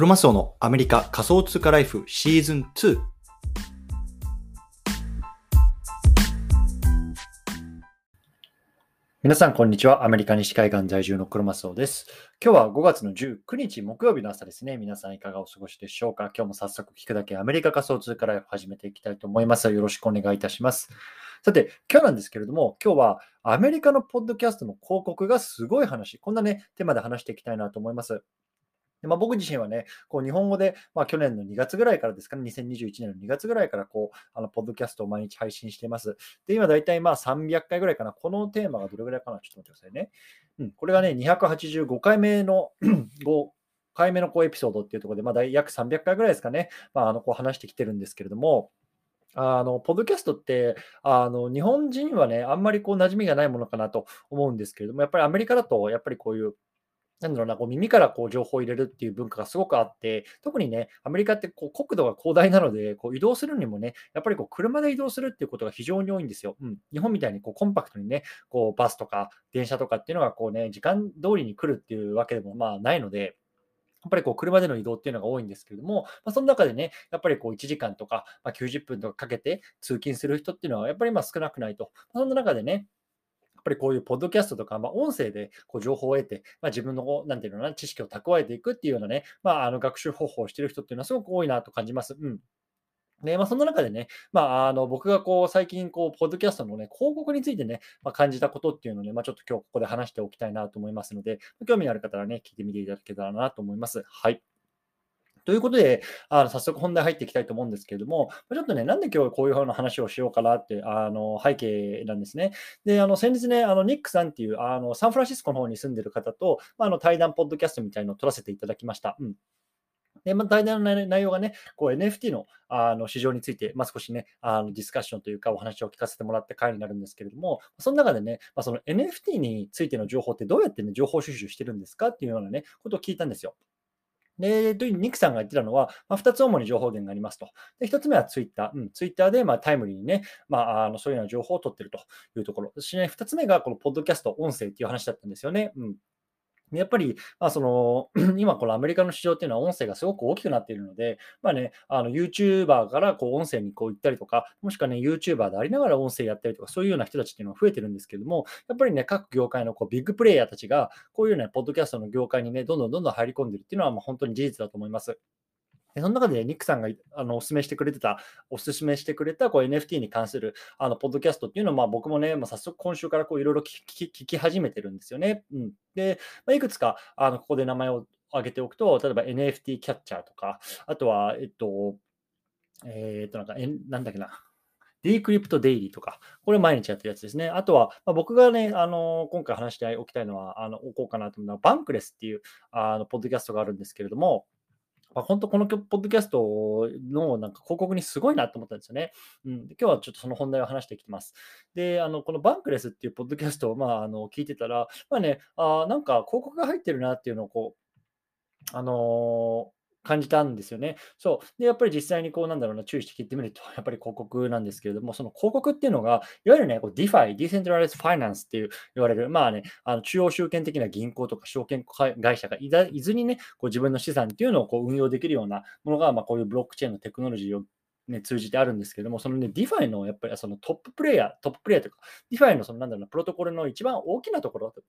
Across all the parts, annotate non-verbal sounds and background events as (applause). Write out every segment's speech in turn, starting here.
クロマスオのアメリカ仮想通貨ライフシーズン2。皆さん、こんにちは。アメリカ西海岸在住のクロマスオです。今日は5月の19日木曜日の朝ですね。皆さんいかがお過ごしでしょうか？今日も早速聞くだけアメリカ仮想通貨ライフ始めていきたいと思います。よろしくお願いいたします。さて、今日なんですけれども、今日はアメリカのポッドキャストの広告がすごい話、こんなね、テーマで話していきたいなと思います。でまあ、僕自身はね、こう日本語で、まあ、去年の2月ぐらいからですかね、2021年の2月ぐらいからこう、あのポッドキャストを毎日配信しています。で、今大体まあ300回ぐらいかな。このテーマがどれぐらいかな？ちょっと待ってくださいね。うん、これがね、285回目の (clears throat) 5回目のこうエピソードっていうところで、まあ、約300回ぐらいですかね、まあ、あのこう話してきてるんですけれども、あの、ポッドキャストって、あの、日本人はね、あんまりこう馴染みがないものかなと思うんですけれども、やっぱりアメリカだと、やっぱりこういうなんだろうな、こう耳からこう情報を入れるっていう文化がすごくあって、特にね、アメリカってこう国土が広大なので、こう移動するにもね、やっぱりこう車で移動するっていうことが非常に多いんですよ。うん、日本みたいにこうコンパクトにね、こうバスとか電車とかっていうのがこうね、時間通りに来るっていうわけでもまあないので、やっぱりこう車での移動っていうのが多いんですけれども、まあ、その中でね、やっぱりこう1時間とか、まあ、90分とかかけて通勤する人っていうのはやっぱりまあ少なくないと。そんな中でね、っぱりこういうポッドキャストとか、まあ、音声でこう情報を得て、まあ、自分のなんていうのかな知識を蓄えていくっていうようなね、まあ、あの学習方法をしている人っていうのはすごく多いなと感じます。うん。で、まあ、そんな中でね、まあ、あの僕がこう最近こう、ポッドキャストの、ね、広告についてね、まあ、感じたことっていうのをね、まあ、ちょっと今日ここで話しておきたいなと思いますので、興味のある方はね、聞いてみていただけたらなと思います。はい。ということで、あの早速本題入っていきたいと思うんですけれども、ちょっとね、なんで今日こういうふうな話をしようかなってあの背景なんですね。で、あの先日ね、あのニックさんっていうあのサンフランシスコの方に住んでる方と、まあ、あの対談ポッドキャストみたいのを撮らせていただきました。うんで、まあ、対談の内容がね、こう NFT のあの市場について、まあ、少しね、あのディスカッションというかお話を聞かせてもらった回になるんですけれども、その中でね、まあ、その NFT についての情報ってどうやってね、情報収集してるんですかっていうようなね、ことを聞いたんですよ。で、ニクさんが言ってたのは、まあ、2つ主に情報源がありますと。で1つ目はツイッター。うん、ツイッターでまあタイムリーにね、まあ、あのそういうような情報を取ってるというところ。そして、ね、2つ目がこのポッドキャスト、音声っていう話だったんですよね。うんやっぱり、まあ、その (clears throat) 今、このアメリカの市場っていうのは音声がすごく大きくなっているので、まあね、あの YouTuber からこう音声にこう行ったりとか、もしくはね、YouTuber でありながら音声やったりとか、そういうような人たちっていうのは増えてるんですけども、やっぱりね、各業界のこうビッグプレイヤーたちが、こういうようなポッドキャストの業界にね、どんどんどんどん入り込んでるっていうのは、まあ、本当に事実だと思います。その中で、ニックさんがあのお勧めしてくれてた、お勧めしてくれたこう NFT に関するあのポッドキャストっていうのは、まあ、僕もね、まあ、早速今週からいろいろ聞き始めてるんですよね。うん、で、まあ、いくつかあのここで名前を挙げておくと、例えば NFT キャッチャーとか、あとは、えっと、えー、っと、なんか、なんだっけな。ディークリプトデイリーとか、これ毎日やってるやつですね。あとは、まあ、僕がね、あの今回話しておきたいのは、あのおこうかなと思うのは、バンクレスっていうあのポッドキャストがあるんですけれども、あ、本当このポッドキャストのなんか広告にすごいなと思ったんですよね。うん、今日はちょっとその本題を話してきてます。で、あのこのバンクレスっていうポッドキャストを、まあ、あの聞いてたら、まあね、あなんか広告が入ってるなっていうのをこう、あの感じたんですよね。そう。で、やっぱり実際にこう、なんだろうな、注意して聞いてみると、(laughs) やっぱり広告なんですけれども、その広告っていうのが、いわゆるね、こう DeFi、Decentralized Finance っていう言われる、まあね、あの中央集権的な銀行とか証券会社がいざいずにね、こう自分の資産っていうのをこう運用できるようなものが、まあ、こういうブロックチェーンのテクノロジーをね、通じてあるんですけども、そのね、DeFi のやっぱりそのトッププレイヤー、トッププレイヤーというか、DeFi のそのなんだろうな、プロトコルの一番大きなところっ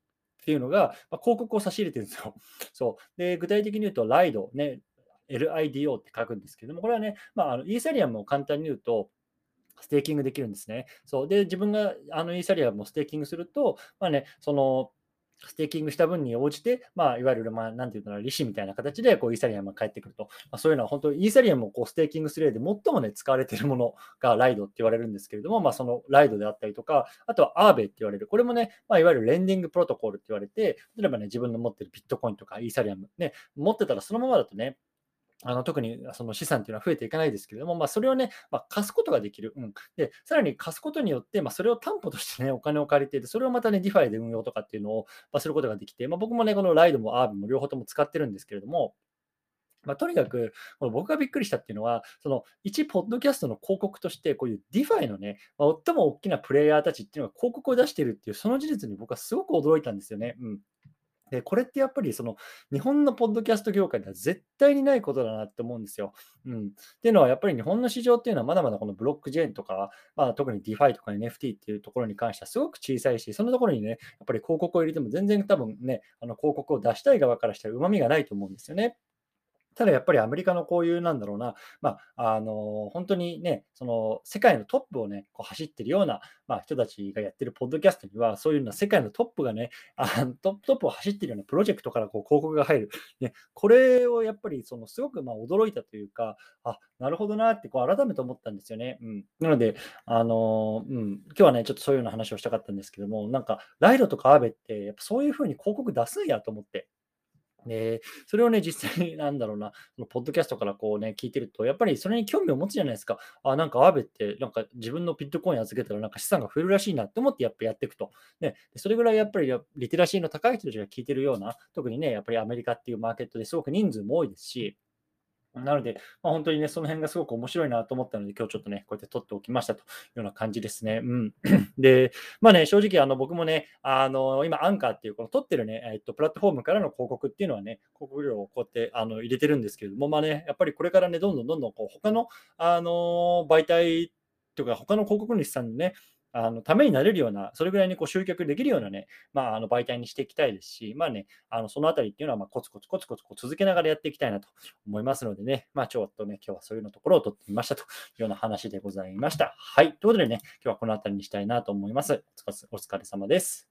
ていうのが、まあ、広告を差し入れてるんですよ。そう。で、具体的に言うと、 Lido、ね、LIDO って書くんですけども、これはね、まあ、あのイーサリアムを簡単に言うと、ステーキングできるんですね。そうで、自分があのイーサリアムをステーキングすると、まあね、そのステーキングした分に応じて、まあ、いわゆる、まあ、なんていうかな、利子みたいな形で、こう、イーサリアムが返ってくると。まあ、そういうのは、本当にイーサリアムをこうステーキングする上で最もね、使われているものが Lido って言われるんですけれども、まあ、その Lido であったりとか、あとは Aave って言われる。これもね、まあ、いわゆるレンディングプロトコルって言われて、例えばね、自分の持ってるビットコインとかイーサリアム、ね、持ってたらそのままだとね、あの特にその資産っていうのは増えていかないですけれども、まあ、それをね、まあ、貸すことができる。うん、で、さらに貸すことによって、まあ、それを担保としてね、(laughs) お金を借りていて、それをまたね、 DeFi で運用とかっていうのを、まあ、することができて、まあ、僕もね、この Lido も Aave も両方とも使ってるんですけれども、まあ、とにかく、この僕がびっくりしたっていうのは、その一ポッドキャストの広告として、こういう DeFi のね、まあ、最も大きなプレイヤーたちっていうのが広告を出しているっていう、その事実に僕はすごく驚いたんですよね。うん。で、これってやっぱりその日本のポッドキャスト業界では絶対にないことだなって思うんですよ。うん。っていうのはやっぱり日本の市場っていうのはまだまだこのブロックチェーンとか、まあ、特に DeFi とか NFT っていうところに関してはすごく小さいし、そのところにね、やっぱり広告を入れても全然多分ね、あの広告を出したい側からしたらうまみがないと思うんですよね。ただやっぱりアメリカのこういうなんだろうな、まあ、あの本当にね、その世界のトップをね、こう走ってるような、まあ、人たちがやってるポッドキャストには、そういうような世界のトップがね、(laughs) あのトップを走ってるようなプロジェクトからこう広告が入る。ね、これをやっぱりそのすごくまあ驚いたというか、あなるほどなってこう改めて思ったんですよね。うん、なので、あのうん、今日はね、ちょっとそういうような話をしたかったんですけども、なんか、ライドとかアーベって、やっぱそういうふうに広告出すんやと思って。で、それをね、実際になんだろうな、そのポッドキャストからこうね、聞いてると、やっぱりそれに興味を持つじゃないですか。あ、なんかアーベって、なんか自分のビットコイン預けたらなんか資産が増えるらしいなって思ってやっぱやっていくと。ね、それぐらいやっぱりリテラシーの高い人たちが聞いてるような、特にね、やっぱりアメリカっていうマーケットですごく人数も多いですし、なので、まあ、本当にね、その辺がすごく面白いなと思ったので、今日ちょっとね、こうやって撮っておきましたというような感じですね。うん。(clears throat) で、まあね、正直、あの、僕もね、あの、今、アンカーっていう、この撮ってるね、えっと、プラットフォームからの広告っていうのはね、広告料をこうやってあの入れてるんですけれども、まあね、やっぱりこれからね、どんどんどんどん、こう、他の、あの、媒体とか、他の広告主さんにね、あのためになれるような、それぐらいにこう集客できるようなね、まあ、あの媒体にしていきたいですし、まあね、あのそのあたりっていうのはまあコツコツコツコツこう続けながらやっていきたいなと思いますのでね、まあちょっとね、今日はそういうのところを取ってみましたというような話でございました。はい。ということでね、今日はこのあたりにしたいなと思います。お疲れ様です。